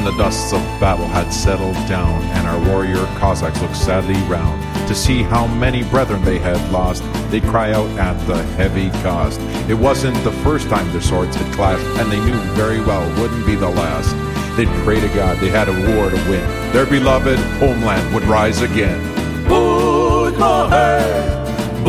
When the dusts of battle had settled down, and our warrior Cossacks looked sadly round to see how many brethren they had lost, they cry out at the heavy cost. It wasn't the first time their swords had clashed, and they knew very well wouldn't be the last. They'd pray to God they had a war to win. Their beloved homeland would rise again. Bud Maher,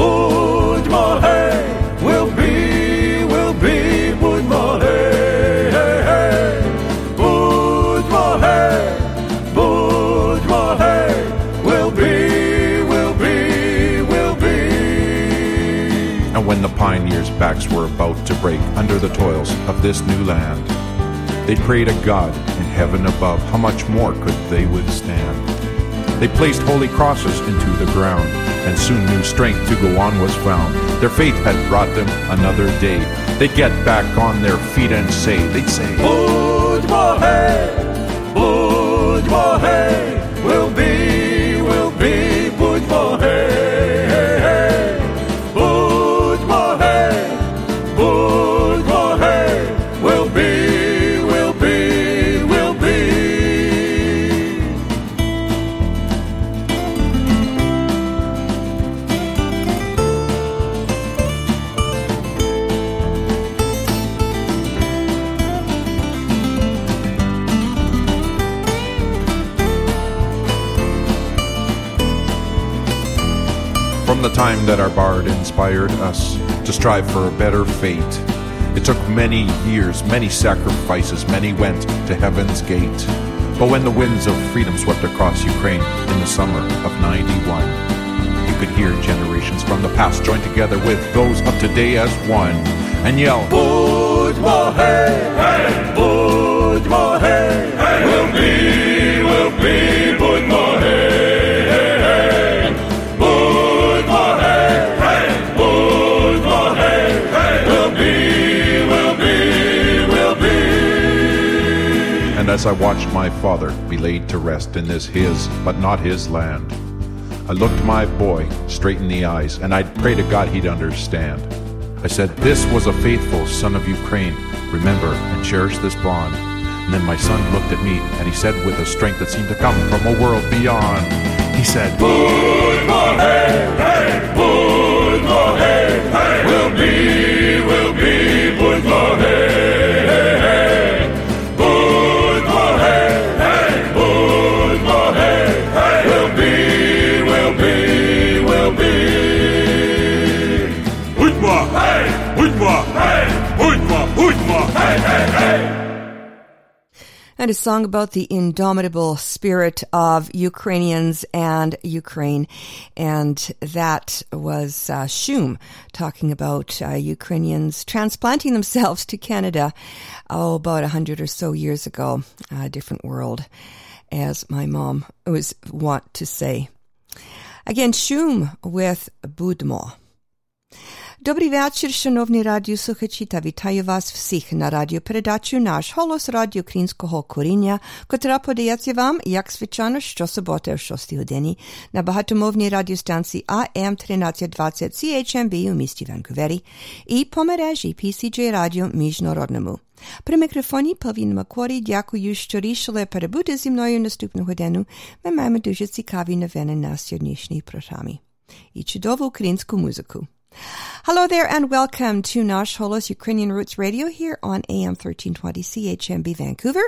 backs were about to break under the toils of this new land. They prayed a God in heaven above, how much more could they withstand? They placed holy crosses into the ground, and soon new strength to go on was found. Their faith had brought them another day. They get back on their feet and say, they say, Budwahe, Budwahe will be time that our bard inspired us to strive for a better fate. It took many years, many sacrifices, many went to heaven's gate. But when the winds of freedom swept across Ukraine in the summer of 91, you could hear generations from the past join together with those of today as one and yell, Budmo hey, hey, Budmo hey, hey, we'll be, we'll be. as I watched my father be laid to rest in this his, but not his land, I looked my boy straight in the eyes, and I'd pray to God he'd understand. I said, This was a faithful son of Ukraine. Remember and cherish this bond. And then my son looked at me, and he said with a strength that seemed to come from a world beyond, He said, Budmahe, hey, Budmahe, hey, will be, will be, Budmahe. And a song about the indomitable spirit of Ukrainians and Ukraine. And that was uh, Shum talking about uh, Ukrainians transplanting themselves to Canada, oh, about a hundred or so years ago. A different world, as my mom was wont to say. Again, Shum with Budmo. Dobry večer, šanovni radiosuhačita. Vitaju vas vsih na radio predaču Naš holos radio Krinskog korinja, kotera podajaci vam, jak svečano, što sobote u šosti hodeni na bahatomovni radiostanci AM 1320 CHMB u misti Vancouveri i po mreži PCJ radio Mižnorodnemu. При мікрофоні Павін Макорі дякую, що рішили перебути зі мною наступного дня. Ми маємо дуже цікаві новини на сьогоднішній програмі. І чудову українську музику. Hello there and welcome to Nash Holos Ukrainian Roots Radio here on AM 1320 CHMB Vancouver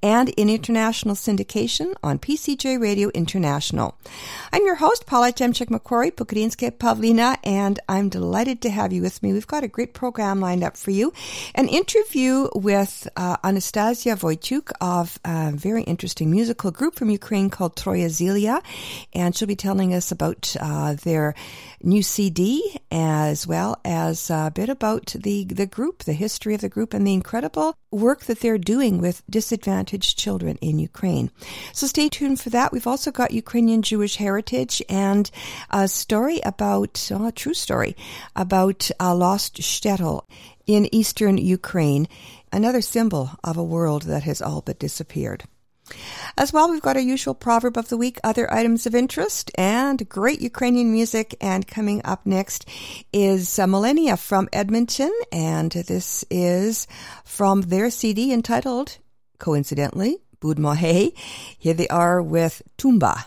and in international syndication on PCJ Radio International. I'm your host, Paula Temchik Macquarie, Pukrinske Pavlina, and I'm delighted to have you with me. We've got a great program lined up for you. An interview with uh, Anastasia Wojciuk of a very interesting musical group from Ukraine called Troya and she'll be telling us about uh, their new CD as well as a bit about the, the group, the history of the group, and the incredible work that they're doing with disadvantaged children in Ukraine. So stay tuned for that. We've also got Ukrainian Jewish heritage and a story about, oh, a true story, about a lost shtetl in eastern Ukraine, another symbol of a world that has all but disappeared. As well, we've got our usual proverb of the week, other items of interest, and great Ukrainian music. And coming up next is uh, Millennia from Edmonton, and this is from their CD entitled, coincidentally, Budmohe. Here they are with Tumba.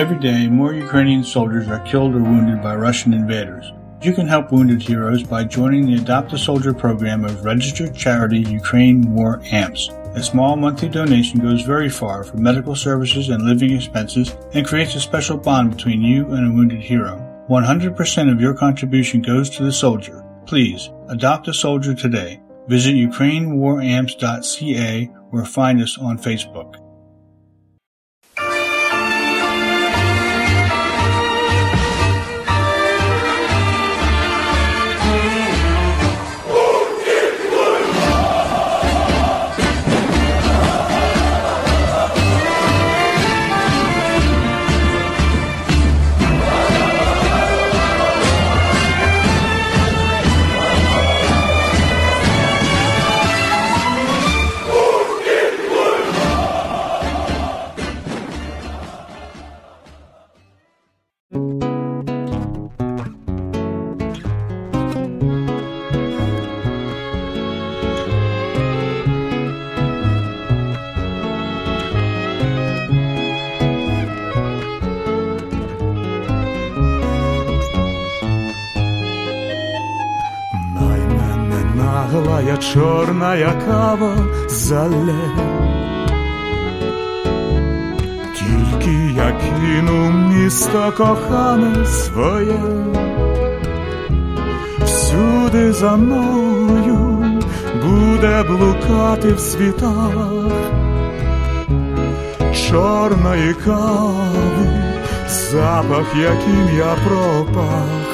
Every day, more Ukrainian soldiers are killed or wounded by Russian invaders. You can help wounded heroes by joining the Adopt a Soldier program of registered charity Ukraine War AMPS. A small monthly donation goes very far for medical services and living expenses and creates a special bond between you and a wounded hero. 100% of your contribution goes to the soldier. Please, adopt a soldier today. Visit ukrainewaramps.ca or find us on Facebook. Чорная кава зале. Тільки я кину місто кохане своє, всюди за мною буде блукати в світах чорної кави, запах, яким я пропах.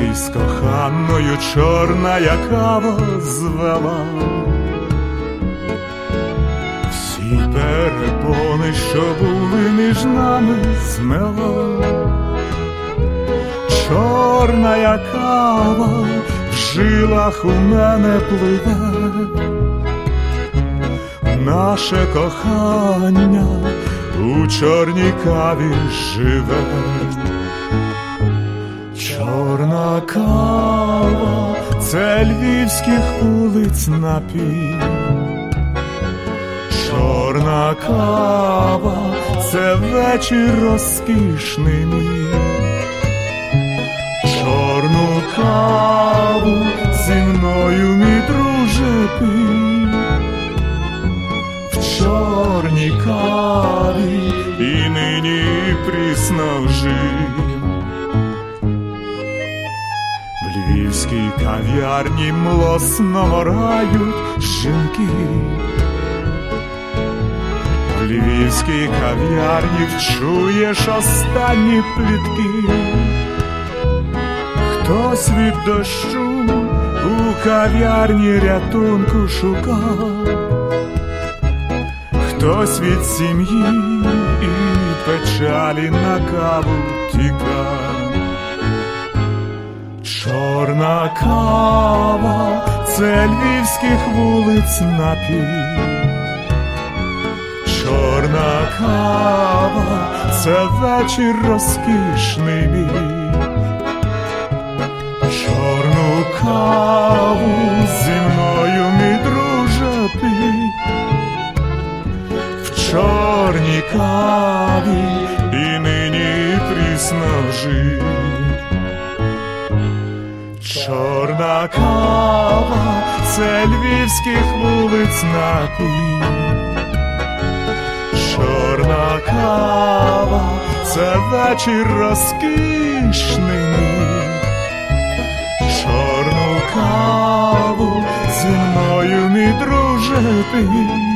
Нас із коханою чорна кава звела. Всі перепони, що були між нами, змела. Чорна кава в жилах у мене пливе наше кохання у чорній каві живе, кава це львівських вулиць напій, чорна кава це вечір розкішний мій, чорну каву зі мною мій друже пій чорній каві і нині прісно жив. Львівській кав'ярні млосно морають жінки. В львівській кав'ярні вчуєш останні плітки. Хтось від дощу у кав'ярні рятунку шукав хтось від сім'ї і печалі на каву тіка. Чорна кава це львівських вулиць напій. Чорна кава це вечір розкішний мій. Чорну каву зі мною, мій друже, пій чорній каві кава це львівських вулиць напій. Чорна кава це вечір розкішний. Чорну каву зі мною, мій друже, пий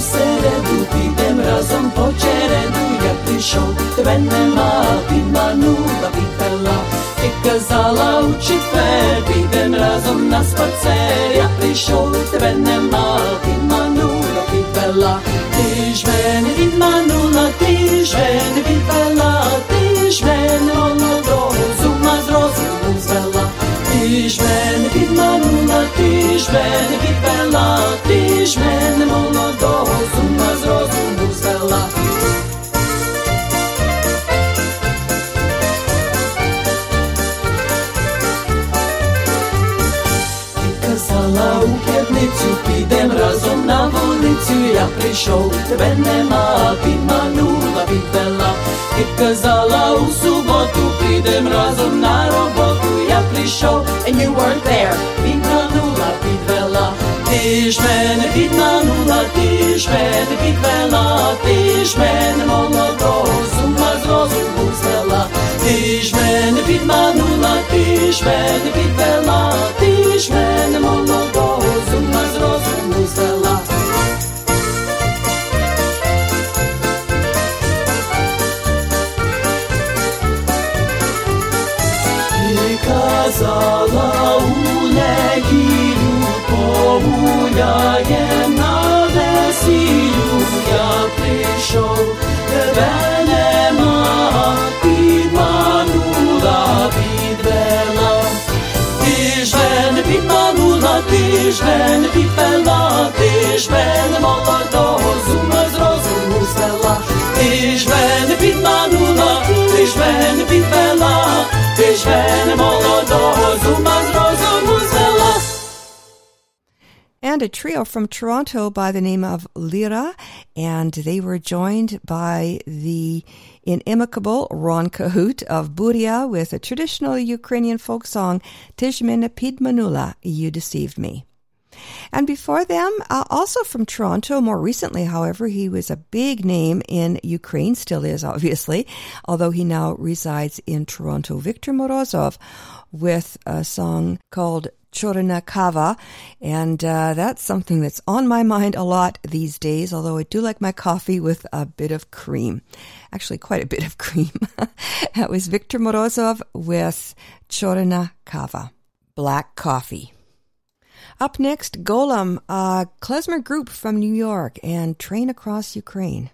u seredu Idem razom po čeredu. Jak prišel tebe nema Pima nula pitala Ti kazala uči fer Idem razom na spacer Jak prišel tebe nema Pima nula pitala Tiž mene ima nula Tiž mene pitala Tiž mene ono dozu Ma z rozum uzvela Tiž mene ima nula Tiž mene pitala Tiž mene rozumu z rozumu zvela. Ti kazala u pjevnicu, idem razom na volnicu, ja prišao, tebe nema, bi manula videla. Ti kazala u subotu, idem razom na robotu, and you weren't there. Tishmen bitnanu da tishmen bitvela tishmen moloto sumaz rozu buzela Tishmen bitmanu da tishmen bitvela tishmen moloto погуляє на весію, я прийшов, тебе нема, підманула, підвела, ти ж мене підманула, ти ж мене підвела, ти ж мене молодого зума з розуму звела, ти підманула, ти підвела, ти ж. And a trio from Toronto by the name of Lira, and they were joined by the inimicable Ron Cahute of Buria with a traditional Ukrainian folk song, Tishmin Pidmanula, You Deceived Me. And before them, uh, also from Toronto, more recently, however, he was a big name in Ukraine, still is obviously, although he now resides in Toronto. Victor Morozov with a song called Chorina Kava, and uh, that's something that's on my mind a lot these days, although I do like my coffee with a bit of cream. Actually, quite a bit of cream. that was Victor Morozov with Chorina Kava, black coffee. Up next, Golem, a klezmer group from New York, and Train Across Ukraine.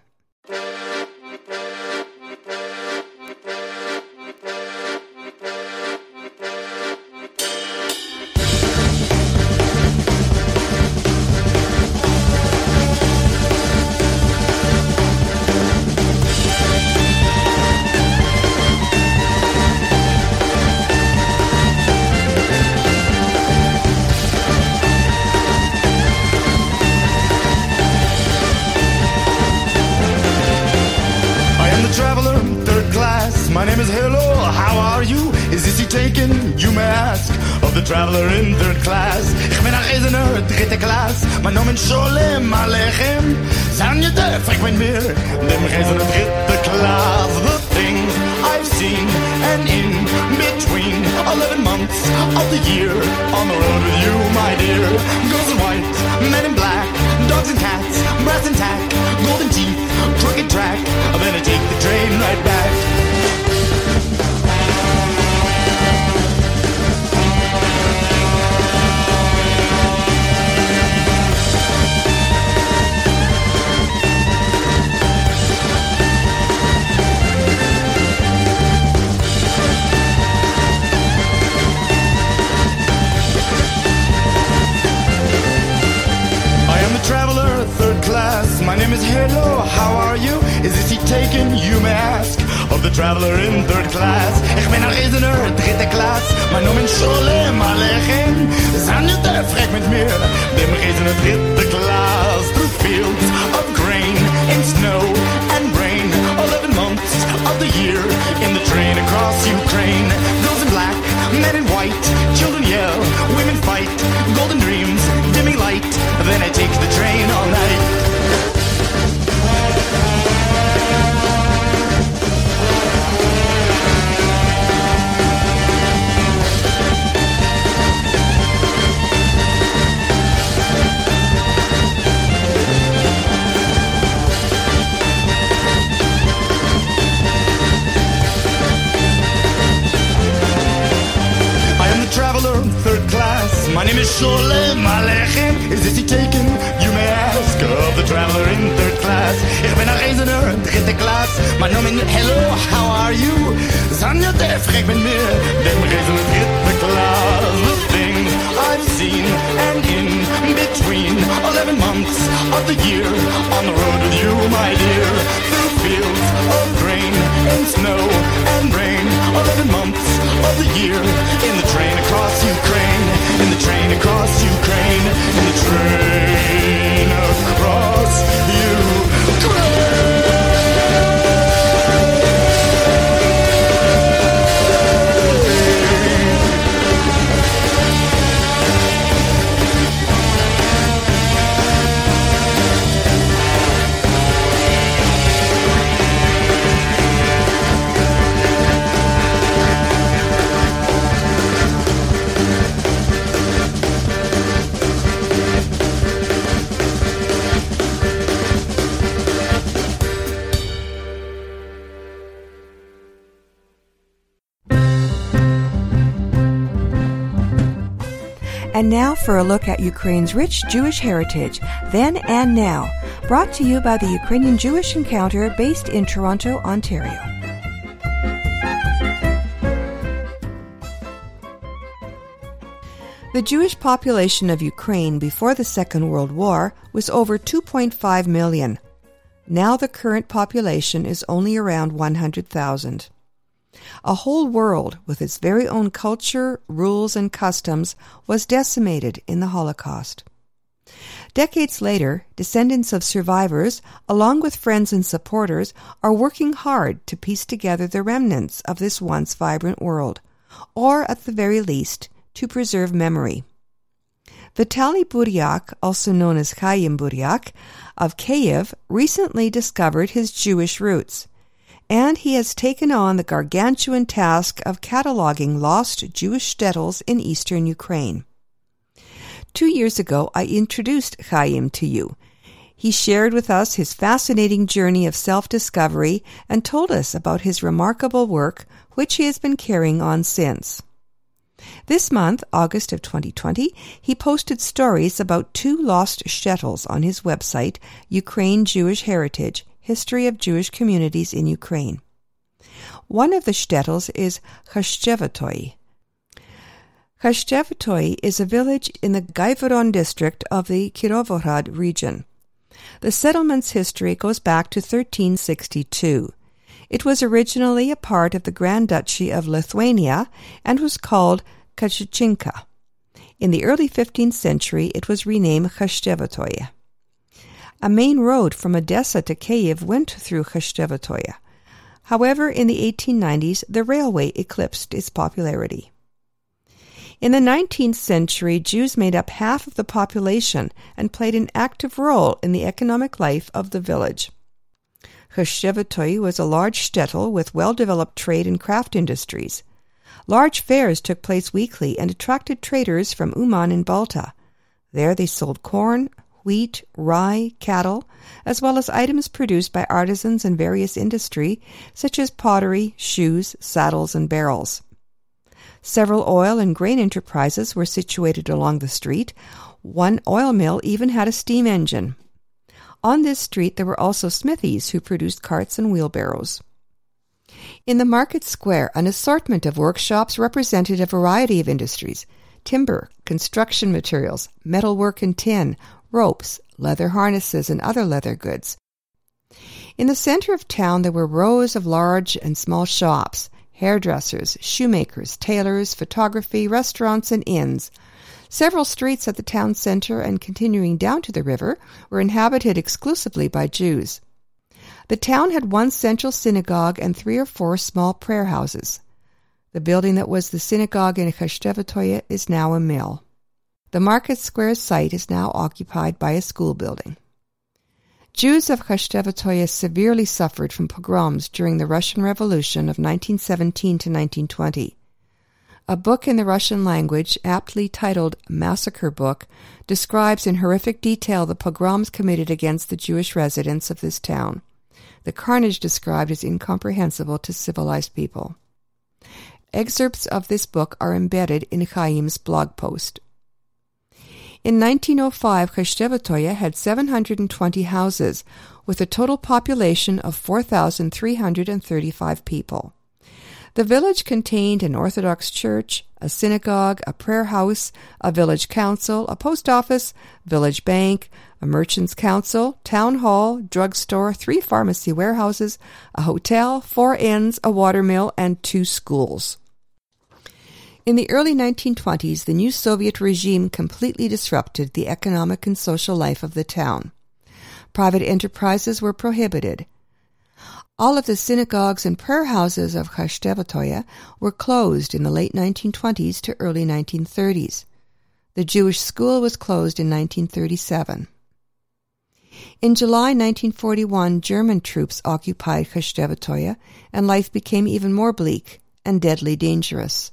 My name is Hello, how are you? Is this you taken? You may ask. Of the traveler in third class. Ich bin ein Reisener, dritte Klasse. Mein Name ist Sholem Aleichem. Sagen you der, frag mit mir. Dem Reisener, dritte Klasse. The things I've seen and in between 11 months of the year. On the road with you, my dear. Girls in white, men in black. Dogs and cats, brass and tack. Golden teeth, crooked track. Of the traveler in third class. Ich bin ein Reisener, dritte Klasse. Mein Name ist Sholem Aleichem. San you der, frag mit mir. Dem Reisener, dritte My name is. Is this he taken? You may ask of the traveler in third class. Ich bin ein Reisener, dritte Klasse. Mein Name ist Hello, how are you? Sanja der frag mit mir, dem Reisener dritte Klasse. The things I've seen and in between 11 months of the year. On the road with you, my dear. Through fields of grain and snow and rain. 11 months of the year in the train across Ukraine, for a look at Ukraine's rich Jewish heritage, then and now, brought to you by the Ukrainian Jewish Encounter based in Toronto, Ontario. The Jewish population of Ukraine before the Second World War was over 2.5 million. Now the current population is only around 100,000. A whole world with its very own culture, rules, and customs was decimated in the Holocaust. Decades later, descendants of survivors, along with friends and supporters, are working hard to piece together the remnants of this once vibrant world, or at the very least, to preserve memory. Vitaly Buryak, also known as Chaim Buryak, of Kiev, recently discovered his Jewish roots, and he has taken on the gargantuan task of cataloging lost Jewish shtetls in eastern Ukraine. Two years ago, I introduced Chaim to you. He shared with us his fascinating journey of self-discovery and told us about his remarkable work, which he has been carrying on since. This month, August of 2020, he posted stories about two lost shtetls on his website, Ukraine Jewish Heritage, History of Jewish Communities in Ukraine. One of the shtetls is Khashtevatoy. Khashtevatoy is a village in the Gaivoron district of the Kirovohrad region. The settlement's history goes back to 1362. It was originally a part of the Grand Duchy of Lithuania and was called Kachichinka. In the early 15th century, it was renamed Khashtevatoye. A main road from Odessa to Kiev went through Khashtevatoye. However, in the 1890s, the railway eclipsed its popularity. In the 19th century, Jews made up half of the population and played an active role in the economic life of the village. Khashtevatoy was a large shtetl with well-developed trade and craft industries. Large fairs took place weekly and attracted traders from Uman and Balta. There they sold corn, wheat, rye, cattle, as well as items produced by artisans in various industry, such as pottery, shoes, saddles, and barrels. Several oil and grain enterprises were situated along the street. One oil mill even had a steam engine. On this street there were also smithies who produced carts and wheelbarrows. In the market square, an assortment of workshops represented a variety of industries timber, construction materials, metalwork and tin, ropes, leather harnesses, and other leather goods. In the center of town, there were rows of large and small shops hairdressers, shoemakers, tailors, photography, restaurants, and inns. Several streets at the town center and continuing down to the river were inhabited exclusively by Jews. The town had one central synagogue and three or four small prayer houses. The building that was the synagogue in Khashtevatoye is now a mill. The market square site is now occupied by a school building. Jews of Khashtevatoye severely suffered from pogroms during the Russian Revolution of 1917 to 1920. A book in the Russian language, aptly titled Massacre Book, describes in horrific detail the pogroms committed against the Jewish residents of this town. The carnage described is incomprehensible to civilized people. Excerpts of this book are embedded in Chaim's blog post. In 1905, Khashtevatoye had 720 houses, with a total population of 4,335 people. The village contained an Orthodox church, a synagogue, a prayer house, a village council, a post office, village bank, a merchants' council, town hall, drugstore, three pharmacy warehouses, a hotel, four inns, a watermill, and two schools. In the early 1920s, the new Soviet regime completely disrupted the economic and social life of the town. Private enterprises were prohibited. All of the synagogues and prayer houses of Khashtevatoye were closed in the late 1920s to early 1930s. The Jewish school was closed in 1937. In July 1941, German troops occupied Khashtevatoye, and life became even more bleak and deadly dangerous.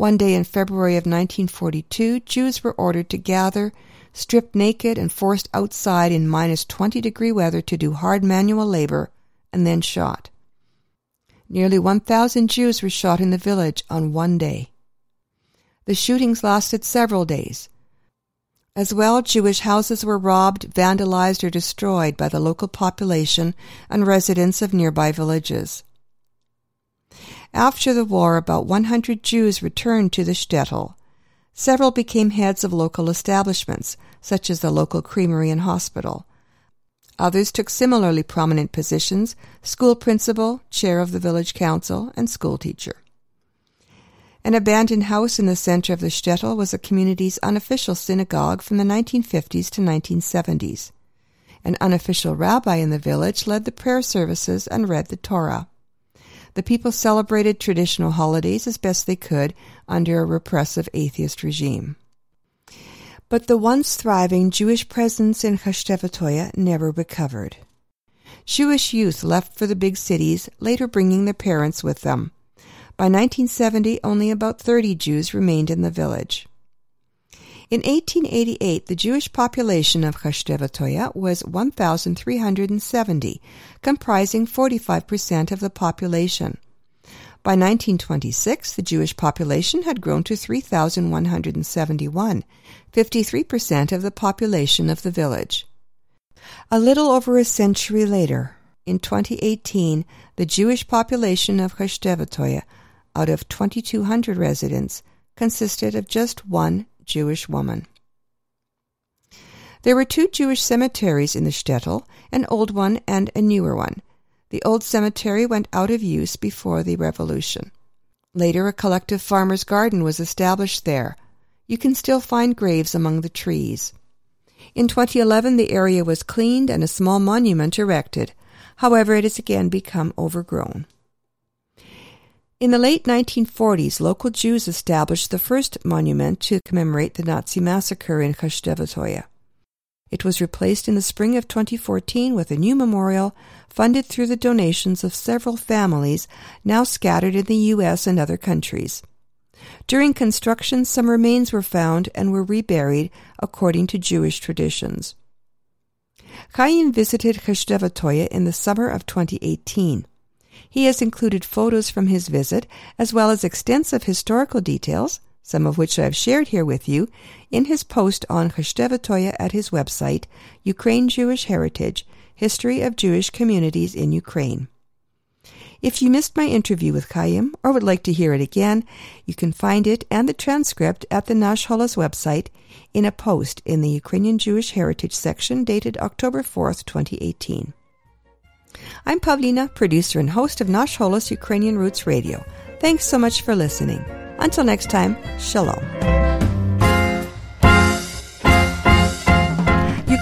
One day in February of 1942, Jews were ordered to gather, stripped naked, and forced outside in minus 20 degree weather to do hard manual labor, and then shot. Nearly 1,000 Jews were shot in the village on one day. The shootings lasted several days. As well, Jewish houses were robbed, vandalized, or destroyed by the local population and residents of nearby villages. After the war, about 100 Jews returned to the shtetl. Several became heads of local establishments, such as the local creamery and hospital. Others took similarly prominent positions school principal, chair of the village council, and school teacher. An abandoned house in the center of the shtetl was the community's unofficial synagogue from the 1950s to 1970s. An unofficial rabbi in the village led the prayer services and read the Torah. The people celebrated traditional holidays as best they could under a repressive atheist regime. But the once thriving Jewish presence in Chashtevatoya never recovered. Jewish youth left for the big cities, later bringing their parents with them. By 1970, only about 30 Jews remained in the village. In 1888, the Jewish population of Chashtevatoya was 1,370, comprising 45% of the population. By 1926, the Jewish population had grown to 3,171, 53% of the population of the village. A little over a century later, in 2018, the Jewish population of Chashtevatoya, out of 2,200 residents, consisted of just one Jewish woman. There were two Jewish cemeteries in the shtetl, an old one and a newer one. The old cemetery went out of use before the revolution. Later, a collective farmer's garden was established there. You can still find graves among the trees. In 2011, the area was cleaned and a small monument erected. However, it has again become overgrown. In the late 1940s, local Jews established the first monument to commemorate the Nazi massacre in Chashtevatoya. It was replaced in the spring of 2014 with a new memorial funded through the donations of several families now scattered in the U.S. and other countries. During construction, some remains were found and were reburied according to Jewish traditions. Chaim visited Chashtevatoya in the summer of 2018. He has included photos from his visit, as well as extensive historical details, some of which I have shared here with you, in his post on Chashtevatoya at his website, Ukraine Jewish Heritage, History of Jewish Communities in Ukraine. If you missed my interview with Chaim or would like to hear it again, you can find it and the transcript at the Nash Holos website in a post in the Ukrainian Jewish Heritage section dated October 4th, 2018. I'm Pavlina, producer and host of Nash Holos Ukrainian Roots Radio. Thanks so much for listening. Until next time, shalom.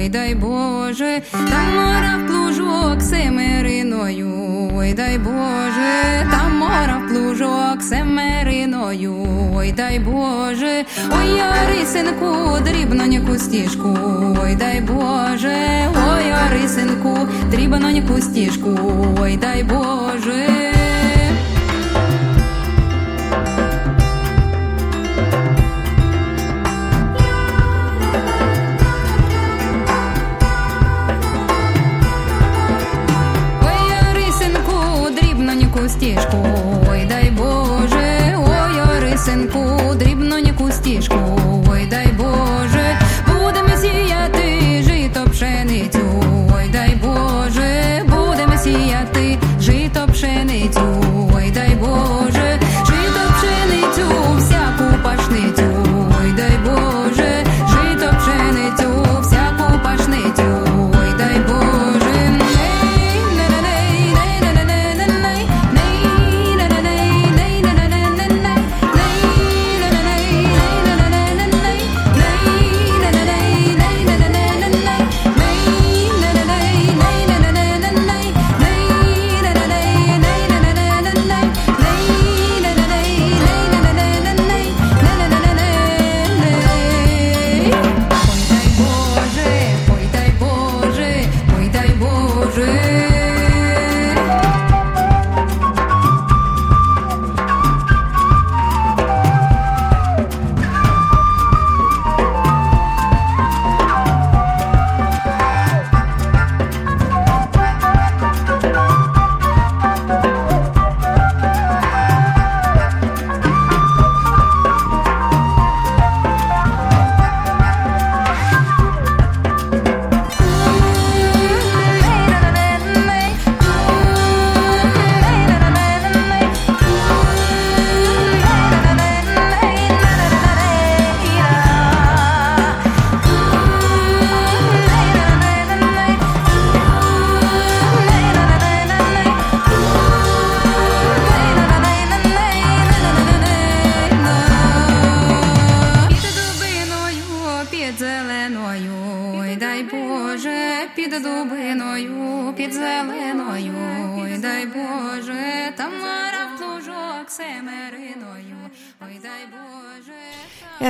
ой дай Боже, там мора плужок семериною, ой дай Боже, там мора плужок семериною, ой дай Боже, ой ярисинку, дрібноньку стіжку, ой дай Боже, ой ярисинку, дрібноньку стіжку, ой дай Боже. Стіжку, ой дай Боже, ой, Орисинку, дрібноньку стіжку, ой дай Боже, будемо сіяти жито пшеницю, ой дай Боже, будемо сіяти жито пшеницю.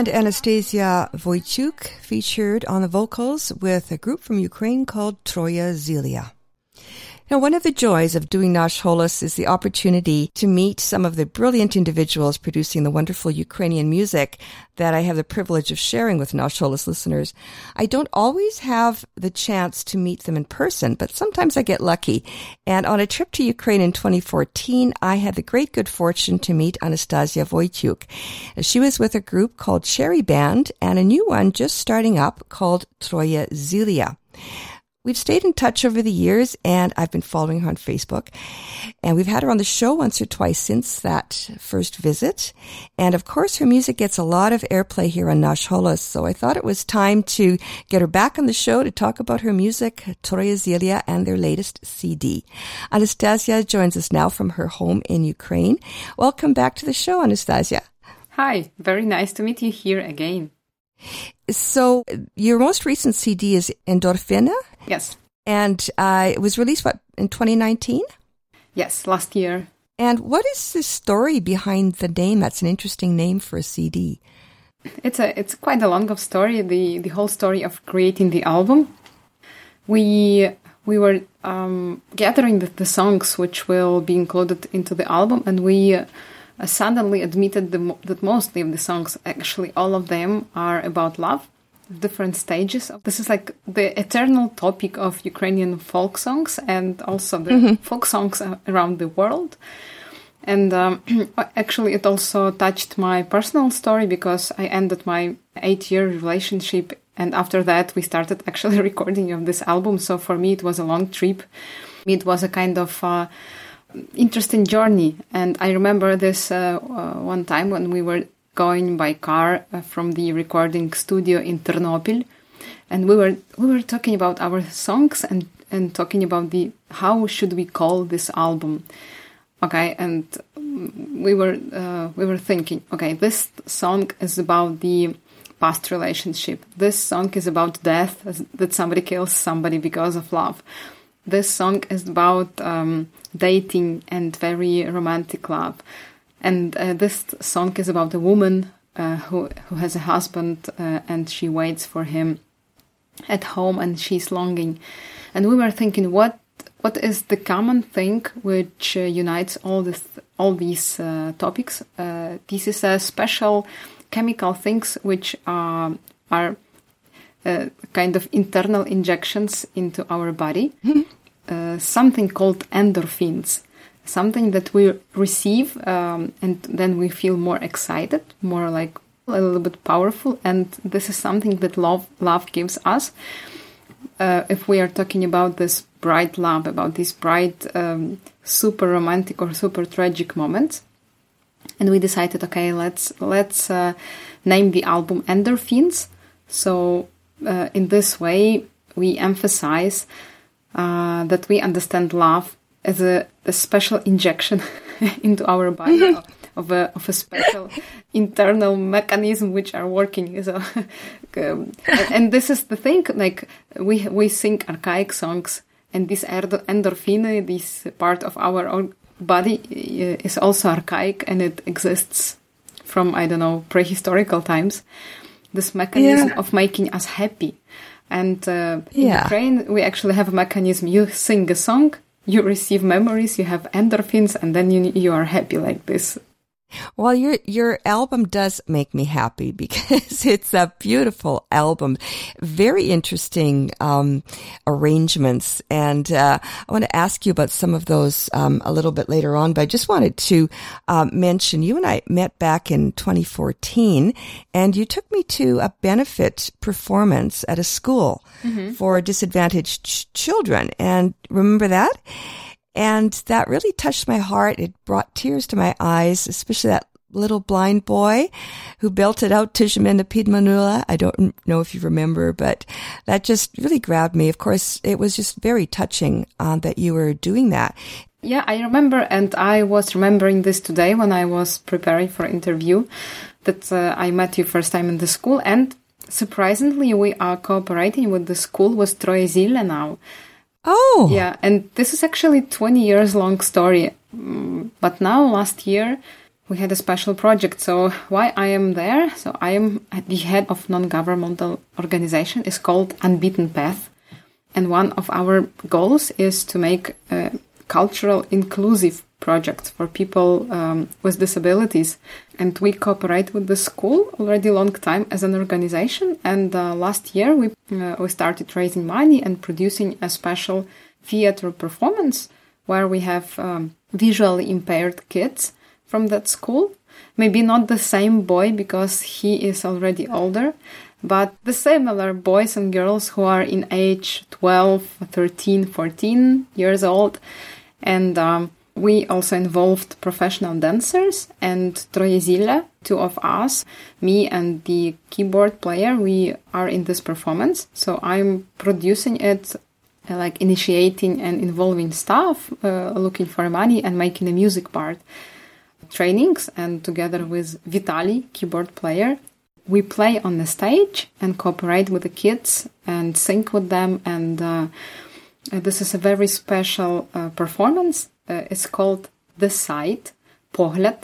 And Anastasia Wojciuk featured on the vocals with a group from Ukraine called Troya Zelia. Now, one of the joys of doing Nash Holos is the opportunity to meet some of the brilliant individuals producing the wonderful Ukrainian music that I have the privilege of sharing with Nash Holos listeners. I don't always have the chance to meet them in person, but sometimes I get lucky. And on a trip to Ukraine in 2014, I had the great good fortune to meet Anastasia Wojciuk. She was with a group called Cherry Band and a new one just starting up called Troya Zelia. We've stayed in touch over the years and I've been following her on Facebook and we've had her on the show once or twice since that first visit. And of course her music gets a lot of airplay here on Nash Holos. So I thought it was time to get her back on the show to talk about her music, Troya Zelia and their latest CD. Anastasia joins us now from her home in Ukraine. Welcome back to the show, Anastasia. Hi, very nice to meet you here again. So your most recent CD is Endorfina? Yes. And uh, it was released, what, in 2019? Yes, last year. And what is the story behind the name? That's an interesting name for a CD. It's a it's quite a long of story. The the whole story of creating the album. We we were um, gathering the, the, songs which will be included into the album, and we uh, suddenly admitted the, that mostly of the songs, actually all of them, are about love different stages. This is like the eternal topic of Ukrainian folk songs and also the mm-hmm. folk songs around the world. And um, actually, it also touched my personal story because I ended my eight year relationship. And after that, we started actually recording of this album. So for me, it was a long trip. It was a kind of uh, interesting journey. And I remember this uh, uh, one time when we were going by car uh, from the recording studio in Ternopil, and we were we were talking about our songs and and talking about the how should we call this album, okay, and we were uh, we were thinking, okay, this song is about the past relationship. This song is about death, that somebody kills somebody because of love. This song is about um, dating and very romantic love. And uh, this song is about a woman uh, who who has a husband uh, and she waits for him at home and she's longing. And we were thinking, what what is the common thing which uh, unites all this all these uh, topics? Uh, this is a special chemical things which are are kind of internal injections into our body. Mm-hmm. something called endorphins something that we receive um, and then we feel more excited, more like a little bit powerful. And this is something that love love gives us. Uh, if we are talking about this bright love, about these bright, um, super romantic or super tragic moments, and we decided, okay, let's let's uh, name the album Endorphins. So uh, in this way, we emphasize uh, that we understand love as a, a special injection into our body of a of a special internal mechanism which are working. So, um, and this is the thing. Like we we sing archaic songs, and this endorphin, this part of our own body, uh, is also archaic, and it exists from I don't know prehistorical times. This mechanism yeah. of making us happy. And uh, in. Ukraine, we actually have a mechanism. You sing a song, you receive memories, you have endorphins, and then you you are happy like this. Well, your your album does make me happy because it's a beautiful album, very interesting um, arrangements, and uh, I want to ask you about some of those um, a little bit later on. But I just wanted to um, mention you and I met back in 2014, and you took me to a benefit performance at a school mm-hmm. for disadvantaged ch- children, and remember that. And that really touched my heart. It brought tears to my eyes, especially that little blind boy who belted out Ty zh mene pidmanula. I don't know if you remember, but that just really grabbed me. Of course, it was just very touching uh, that you were doing that. Yeah, I remember, and I was remembering this today when I was preparing for interview that uh, I met you first time in the school, and surprisingly, we are cooperating with the school with Troyezile now. Oh, Yeah, and this is actually 20 years long story. Mm, But now, last year, we had a special project. So why I am there? So I am at the head of non-governmental organization. is called Unbeaten Path, and one of our goals is to make a cultural inclusive project for people um, with disabilities. And we cooperate with the school already long time as an organization. And uh, last year we uh, we started raising money and producing a special theater performance where we have um, visually impaired kids from that school. Maybe not the same boy because he is already older, but the similar boys and girls who are in age 12, 13, 14 years old. And um, we also involved professional dancers and Troyezile, two of us, me and the keyboard player, we are in this performance. So I'm producing it, uh, like initiating and involving staff, uh, looking for money and making a music part trainings. And together with Vitali, keyboard player, we play on the stage and cooperate with the kids and sing with them. And uh, this is a very special uh, performance. Uh, it's called The Sight, Pohled.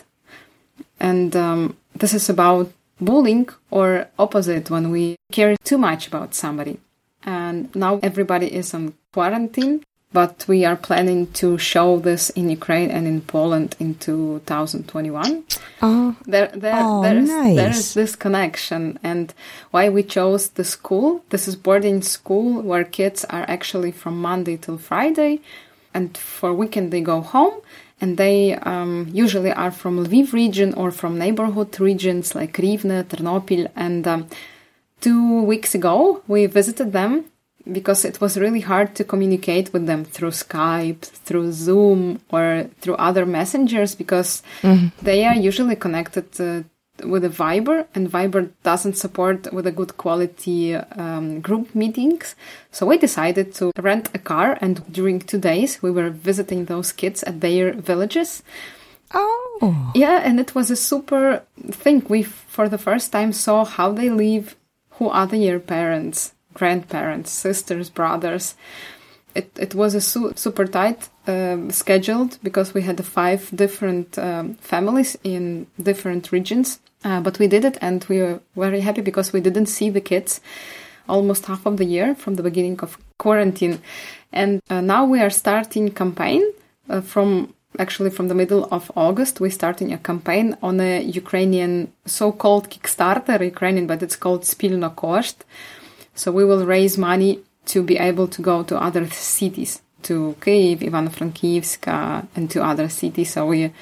And um, this is about bullying or opposite when we care too much about somebody. And now everybody is on quarantine, but we are planning to show this in Ukraine and in Poland in 2021 oh, there there Oh, there is nice. there is this connection and why we chose the school this is boarding school where kids are actually from monday till friday and for weekend they go home and they um, usually are from lviv region or from neighborhood regions like rivne ternopil and um, two weeks ago we visited them because it was really hard to communicate with them through Skype, through Zoom, or through other messengers because they are usually connected uh, with a Viber, and Viber doesn't support with a good quality um, group meetings. So we decided to rent a car, and during two days we were visiting those kids at their villages. oh, Yeah, and it was a super thing. We, for the first time, saw how they live, who are their parents, grandparents, sisters, brothers. It, it was a su- super tight um, scheduled because we had five different um, families in different regions. Uh, but we did it and we were very happy because we didn't see the kids almost half of the year from the beginning of quarantine. And uh, now we are starting campaign uh, from actually from the middle of August. We're starting a campaign on a Ukrainian so-called Kickstarter Ukrainian, but it's called Spilno Kosht. So we will raise money to be able to go to other cities, to Kyiv, Ivano-Frankivsk, and to other cities. So we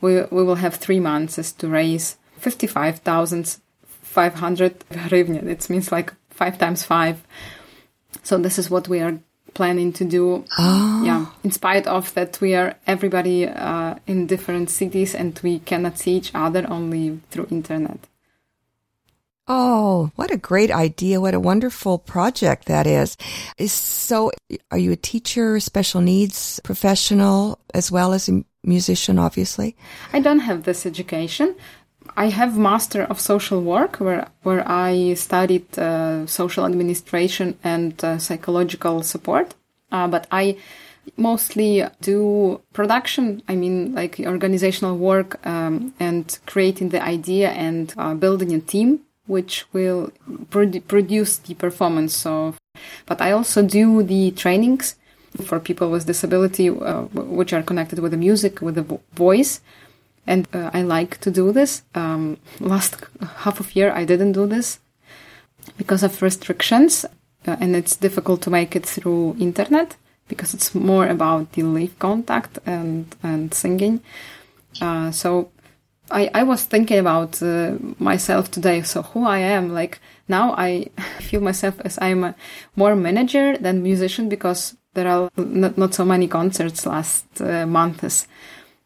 we we will have three months to raise fifty-five thousand five hundred hryvnia. It means like five times five. So this is what we are planning to do. Yeah, in spite of that, we are everybody uh, in different cities and we cannot see each other only through internet. Oh, what a great idea. What a wonderful project that is. So, are you a teacher, special needs professional, as well as a musician, obviously? I don't have this education. I have master of social work where where I studied uh, social administration and uh, psychological support. Uh, but I mostly do production. I mean, like organizational work um, and creating the idea and uh, building a team which will produ- produce the performance. So, but I also do the trainings for people with disability, uh, which are connected with the music, with the vo- voice and uh, I like to do this. Um, last half of year I didn't do this because of restrictions, uh, and it's difficult to make it through internet because it's more about the live contact and and singing. Uh, so I I was thinking about uh, myself today. So who I am, like now I feel myself as I'm a more manager than musician because there are not, not so many concerts last uh, months.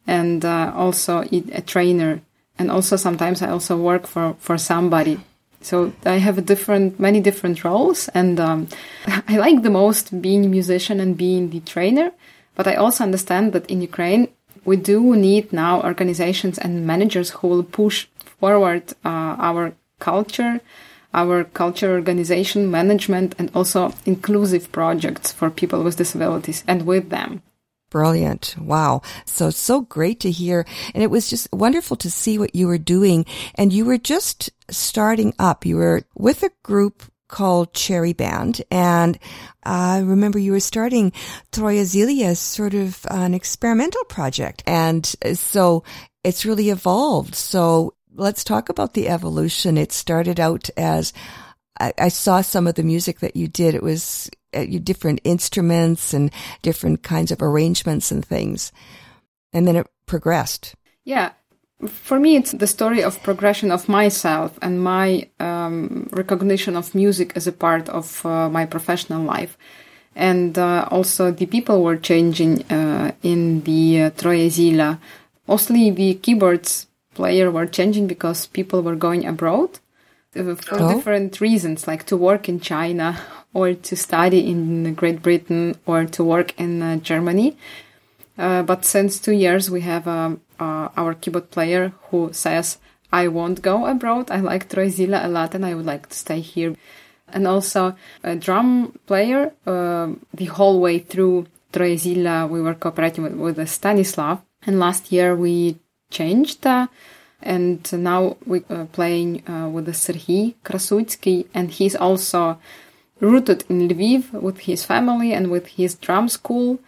And uh, also a trainer. And also sometimes i also work for for somebody. So i have a different many different roles. And um, i like the most being musician and being the trainer. But i also understand that in ukraine we do need now organizations and managers who will push forward uh, our culture our culture organization, management, and also inclusive projects for people with disabilities and with them. Brilliant. Wow. So, so great to hear. And it was just wonderful to see what you were doing. And you were just starting up. You were with a group called Cherry Band. And I remember you were starting Troya Troyazilia as sort of uh, an experimental project. And uh, so it's really evolved. So let's talk about the evolution. It started out as I, I saw some of the music that you did. It was uh, different instruments and different kinds of arrangements and things. And then it progressed. Yeah. For me, it's the story of progression of myself and my um, recognition of music as a part of uh, my professional life. And uh, also, the people were changing uh, in the uh, Troyezila. Mostly, the keyboards player were changing because people were going abroad uh, for oh. different reasons, like to work in China or to study in Great Britain or to work in uh, Germany. Uh, but since two years, we have um, uh, our keyboard player who says, I won't go abroad. I like Troyzila a lot and I would like to stay here. And also a drum player, uh, the whole way through Troyzila, we were cooperating with, with Stanislav. And last year we changed and now we're uh, playing uh, with the Serhiy Krasutsky, and he's also rooted in Lviv with his family and with his drum school.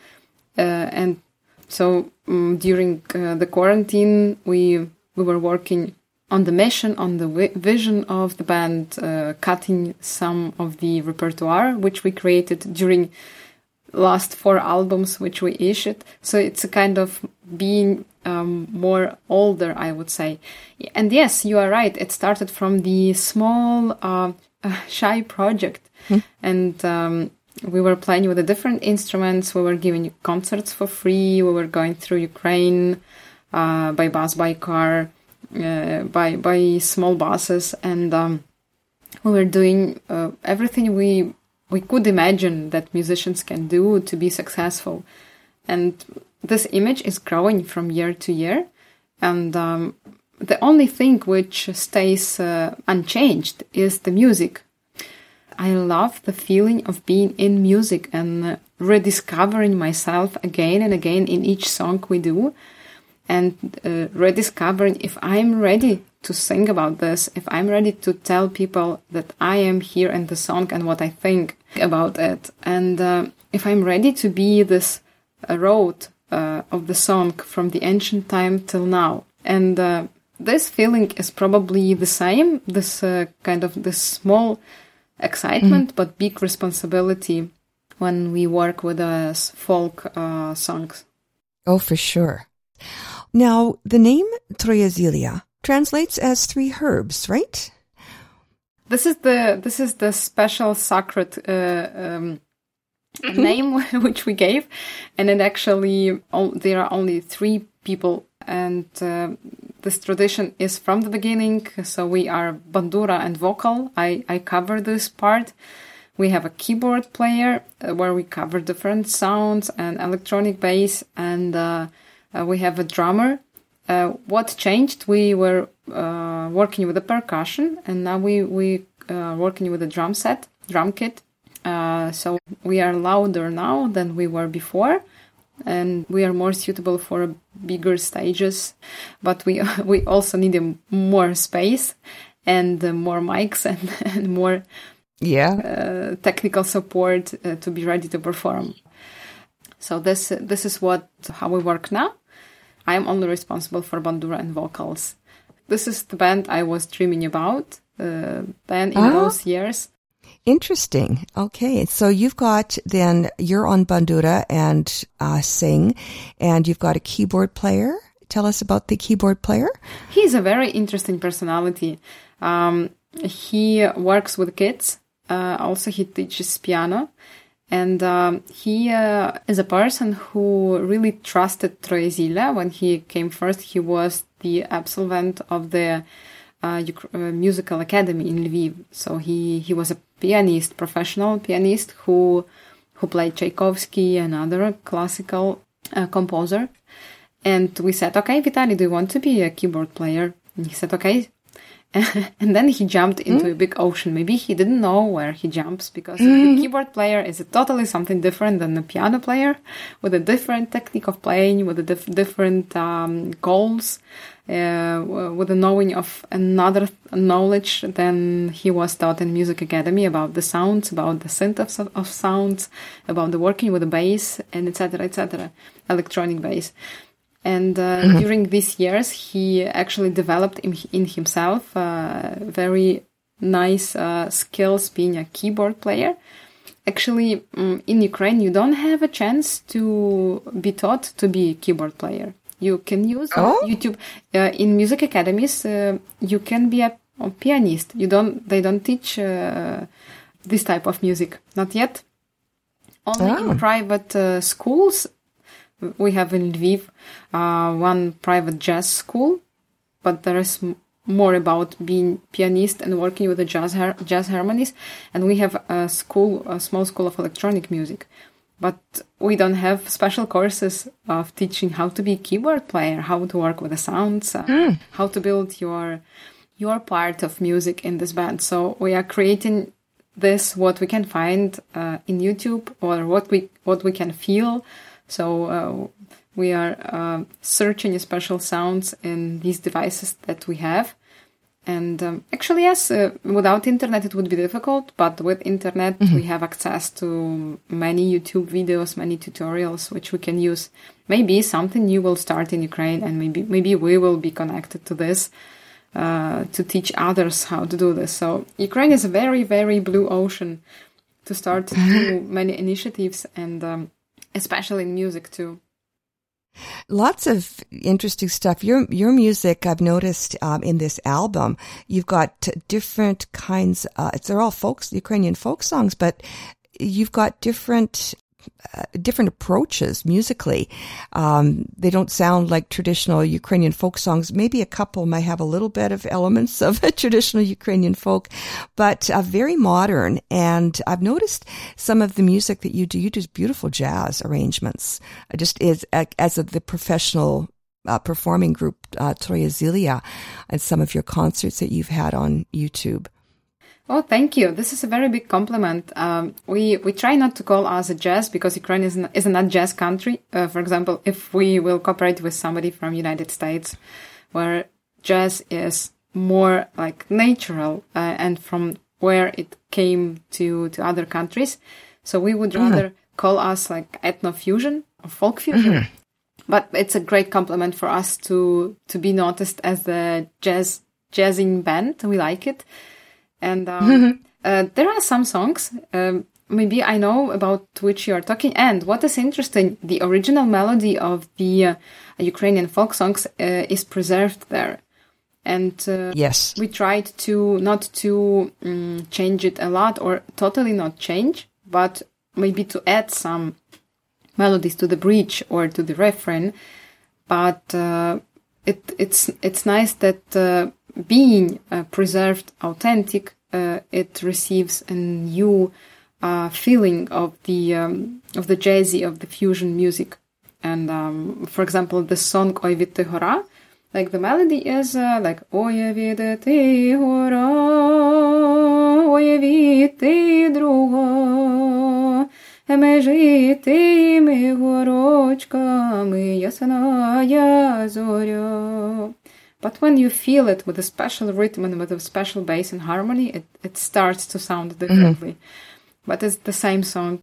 Uh, and so um, during uh, the quarantine, we we were working on the mission, on the vi- vision of the band, uh, cutting some of the repertoire which we created during last four albums which we issued. So it's a kind of being um, more older, I would say. And yes, you are right. It started from the small, uh, shy project, mm. and um, we were playing with the different instruments. We were giving concerts for free. We were going through Ukraine uh, by bus, by car, uh, by by small buses, and um, we were doing uh, everything we we could imagine that musicians can do to be successful. And this image is growing from year to year. And um, the only thing which stays uh, unchanged is the music. I love the feeling of being in music and rediscovering myself again and again in each song we do, and uh, rediscovering if I'm ready to sing about this, if I'm ready to tell people that I am here in the song and what I think about it, and uh, if I'm ready to be this uh, road uh, of the song from the ancient time till now. And uh, this feeling is probably the same, this uh, kind of this small excitement mm. but big responsibility when we work with us folk uh, songs. Oh, for sure. Now, the name Troyazilia translates as three herbs, right? This is the this is the special sacred uh, um, mm-hmm. name which we gave, and it actually there are only three people, and uh, this tradition is from the beginning. So we are bandura and vocal. I I cover this part. We have a keyboard player uh, where we cover different sounds and electronic bass, and uh, uh we have a drummer. Uh, what changed? We were uh, working with the percussion, and now we we working with the drum set, drum kit uh, so we are louder now than we were before and we are more suitable for bigger stages but we we also need more space and uh, more mics and, and more yeah. uh, technical support uh, to be ready to perform. So this this is what how we work now. I am only responsible for bandura and vocals. This is the band i was dreaming about uh, then in ah. those years Interesting. Okay. So you've got then you're on Bandura and uh, sing, and you've got a keyboard player. Tell us about the keyboard player. He's a very interesting personality. Um, he works with kids. Uh, also, he teaches piano. And um, he uh, is a person who really trusted Troyezila. When he came first, he was the absolvent of the uh, uh, musical academy in Lviv. So he, he was a pianist, professional pianist who who played Tchaikovsky and other classical uh, composer. And we said, okay, Vitali, do you want to be a keyboard player? And he said, okay. and then he jumped into a big ocean. Maybe he didn't know where he jumps because the keyboard player is totally something different than the piano player with a different technique of playing, with a dif- different um, goals, with the knowing of another knowledge than he was taught in music academy about the sounds, about the synth of, of sounds, about the working with the bass, and etc. etc. electronic bass. And uh, during these years, he actually developed in, in himself uh, very nice uh, skills being a keyboard player. Actually, mm, in Ukraine, you don't have a chance to be taught to be a keyboard player. You can use uh, Oh? YouTube uh, in music academies. Uh, you can be a, a pianist. You don't. They don't teach uh, this type of music. Not yet. Only Oh. in private uh, schools we have in Lviv uh, one private jazz school, but there is more about being pianist and working with the jazz har- jazz harmonies. And we have a school, a small school of electronic music, but we don't have special courses of teaching how to be a keyboard player, how to work with the sounds, uh, how to build your your part of music in this band. So we are creating this what we can find uh, in YouTube or what we what we can feel. So uh, we are uh, searching special sounds in these devices that we have. And um, actually, yes, uh, without internet it would be difficult, but with internet we have access to many YouTube videos, many tutorials which we can use. Maybe something new will start in Ukraine, and maybe maybe we will be connected to this uh, to teach others how to do this. So Ukraine is a very very blue ocean to start many initiatives, and um, especially in music too. Lots of interesting stuff. Your your music, I've noticed um, in this album, you've got different kinds. Uh, they're all folks, Ukrainian folk songs, but you've got different uh, different approaches musically. Um, they don't sound like traditional Ukrainian folk songs. Maybe a couple might have a little bit of elements of traditional Ukrainian folk, but uh, very modern. And I've noticed some of the music that you do. You do beautiful jazz arrangements. I just is as of the professional uh, performing group uh, Troya Zilia and some of your concerts that you've had on YouTube. Oh, thank you. This is a very big compliment. Um, we we try not to call us a jazz because Ukraine is not, is a not jazz country. Uh, for example, if we will cooperate with somebody from United States, where jazz is more like natural uh, and from where it came to to other countries, so we would rather call us like ethno fusion or folk fusion. But it's a great compliment for us to to be noticed as the jazz jazzing band. We like it. And um, uh, there are some songs, um, maybe I know about which you are talking. And what is interesting, the original melody of the uh, Ukrainian folk songs uh, is preserved there. And uh, Yes. we tried to not to um, change it a lot or totally not change, but maybe to add some melodies to the bridge or to the refrain. But uh, it, it's it's nice that uh, being uh, preserved authentic, uh, it receives a new uh, feeling of the um, of the jazzy of the fusion music. And um, for example, the song Ой від ти гора, like the melody is uh, like Ой від ти гора, ой від ти друга, межи тими горочками ясная зоря. But when you feel it with a special rhythm and with a special bass and harmony, it, it starts to sound differently. But it's the same song.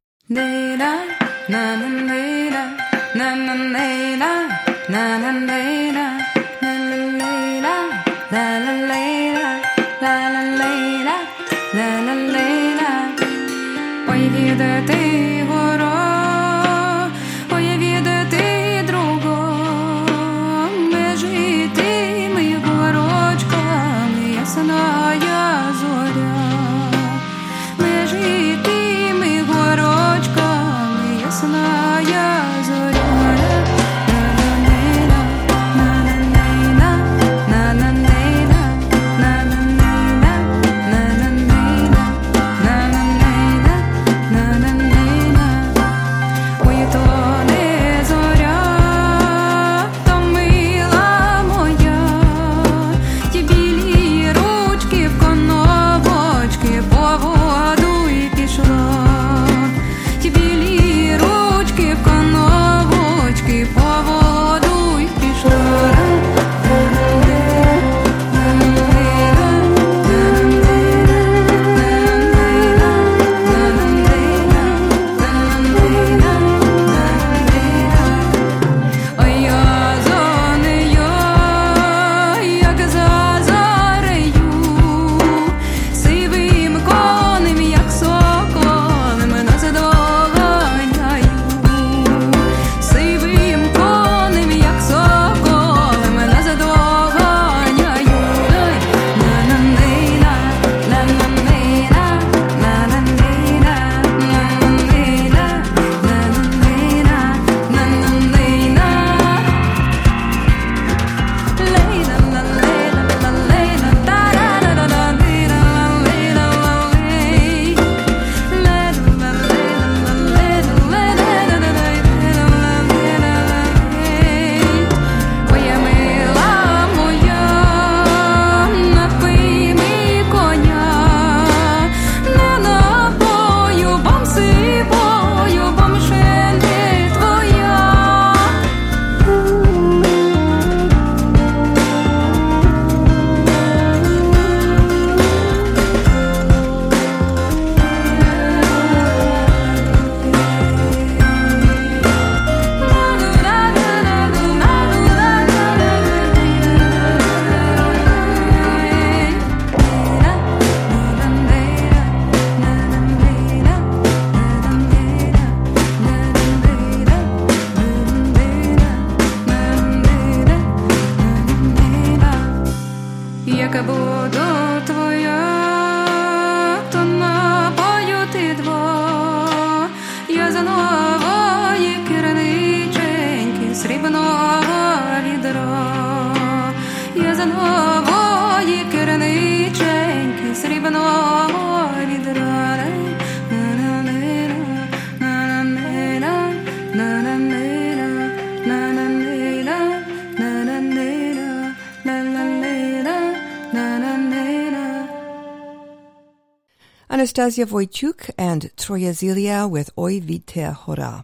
Anastasia Wojciuk and Troya Zilia with Oi Vite Hora.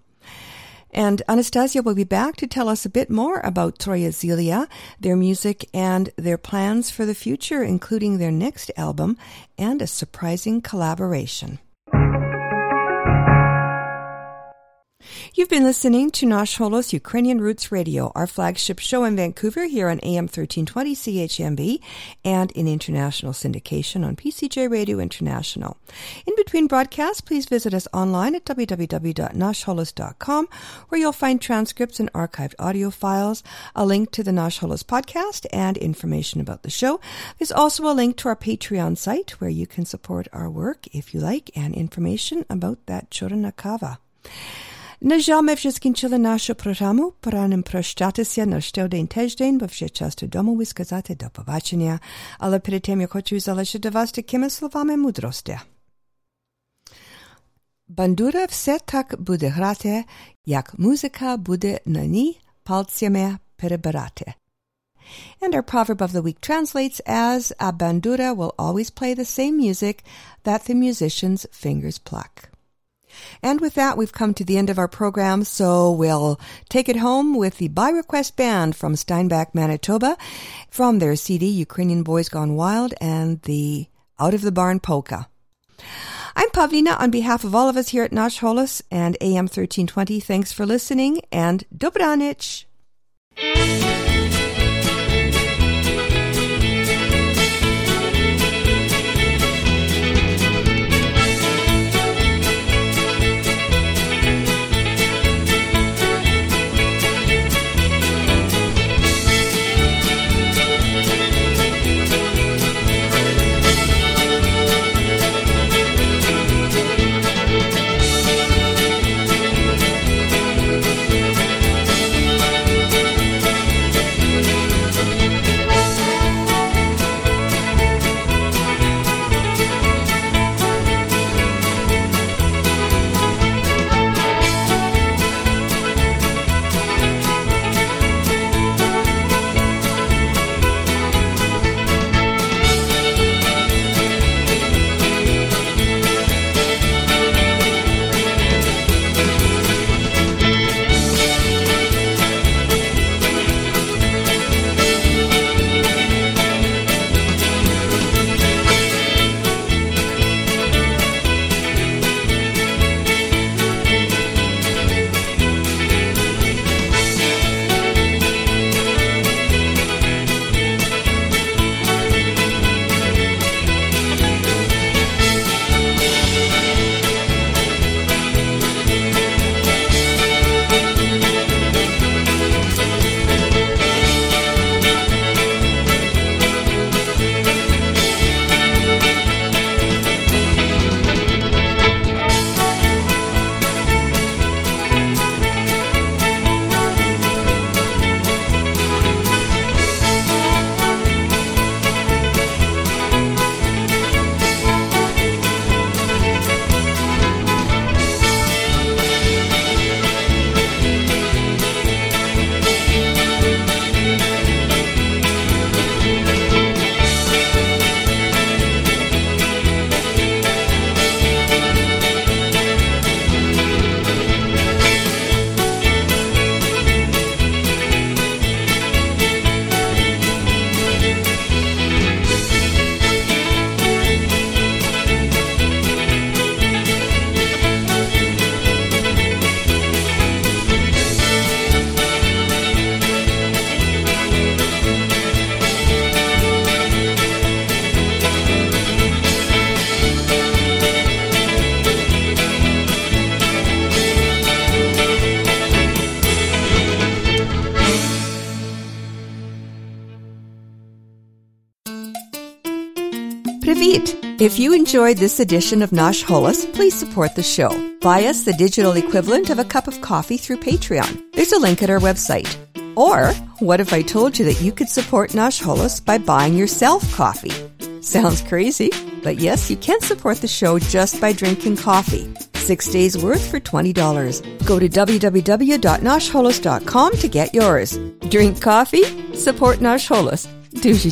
And Anastasia will be back to tell us a bit more about Troya Zilia, their music, and their plans for the future, including their next album and a surprising collaboration. You've been listening to Nash Holos Ukrainian Roots Radio, our flagship show in Vancouver here on AM 1320 CHMB and in international syndication on PCJ Radio International. In between broadcasts, please visit us online at www.nashholos.com where you'll find transcripts and archived audio files, a link to the Nash Holos podcast, and information about the show. There's also a link to our Patreon site where you can support our work if you like and information about that Chorana Kava. На жаль, ми вже скінчили нашу програму. Пора нам прощатися на ще один тиждень, бо вже часто дому сказати до побачення. Але перед тим я хочу залишити вас такими словами мудрості. Бандура все так буде грати, як музика буде на ній пальцями перебирати. And our proverb of the week translates as A bandura will always play the same music that the musician's fingers pluck. And with that, we've come to the end of our program, so we'll take it home with the By Request Band from Steinbach, Manitoba, from their CD Ukrainian Boys Gone Wild and the Out of the Barn Polka. I'm Pavlina on behalf of all of us here at Nash Holos and AM 1320. Thanks for listening and Dobranich! If you enjoyed this edition of Nash Holos, please support the show. Buy us the digital equivalent of a cup of coffee through Patreon. There's a link at our website. Or, what if I told you that you could support Nash Holos by buying yourself coffee? Sounds crazy, but yes, you can support the show just by drinking coffee. Six days worth for $20. Go to www.nashholos.com to get yours. Drink coffee, support Nash Holos. Duży.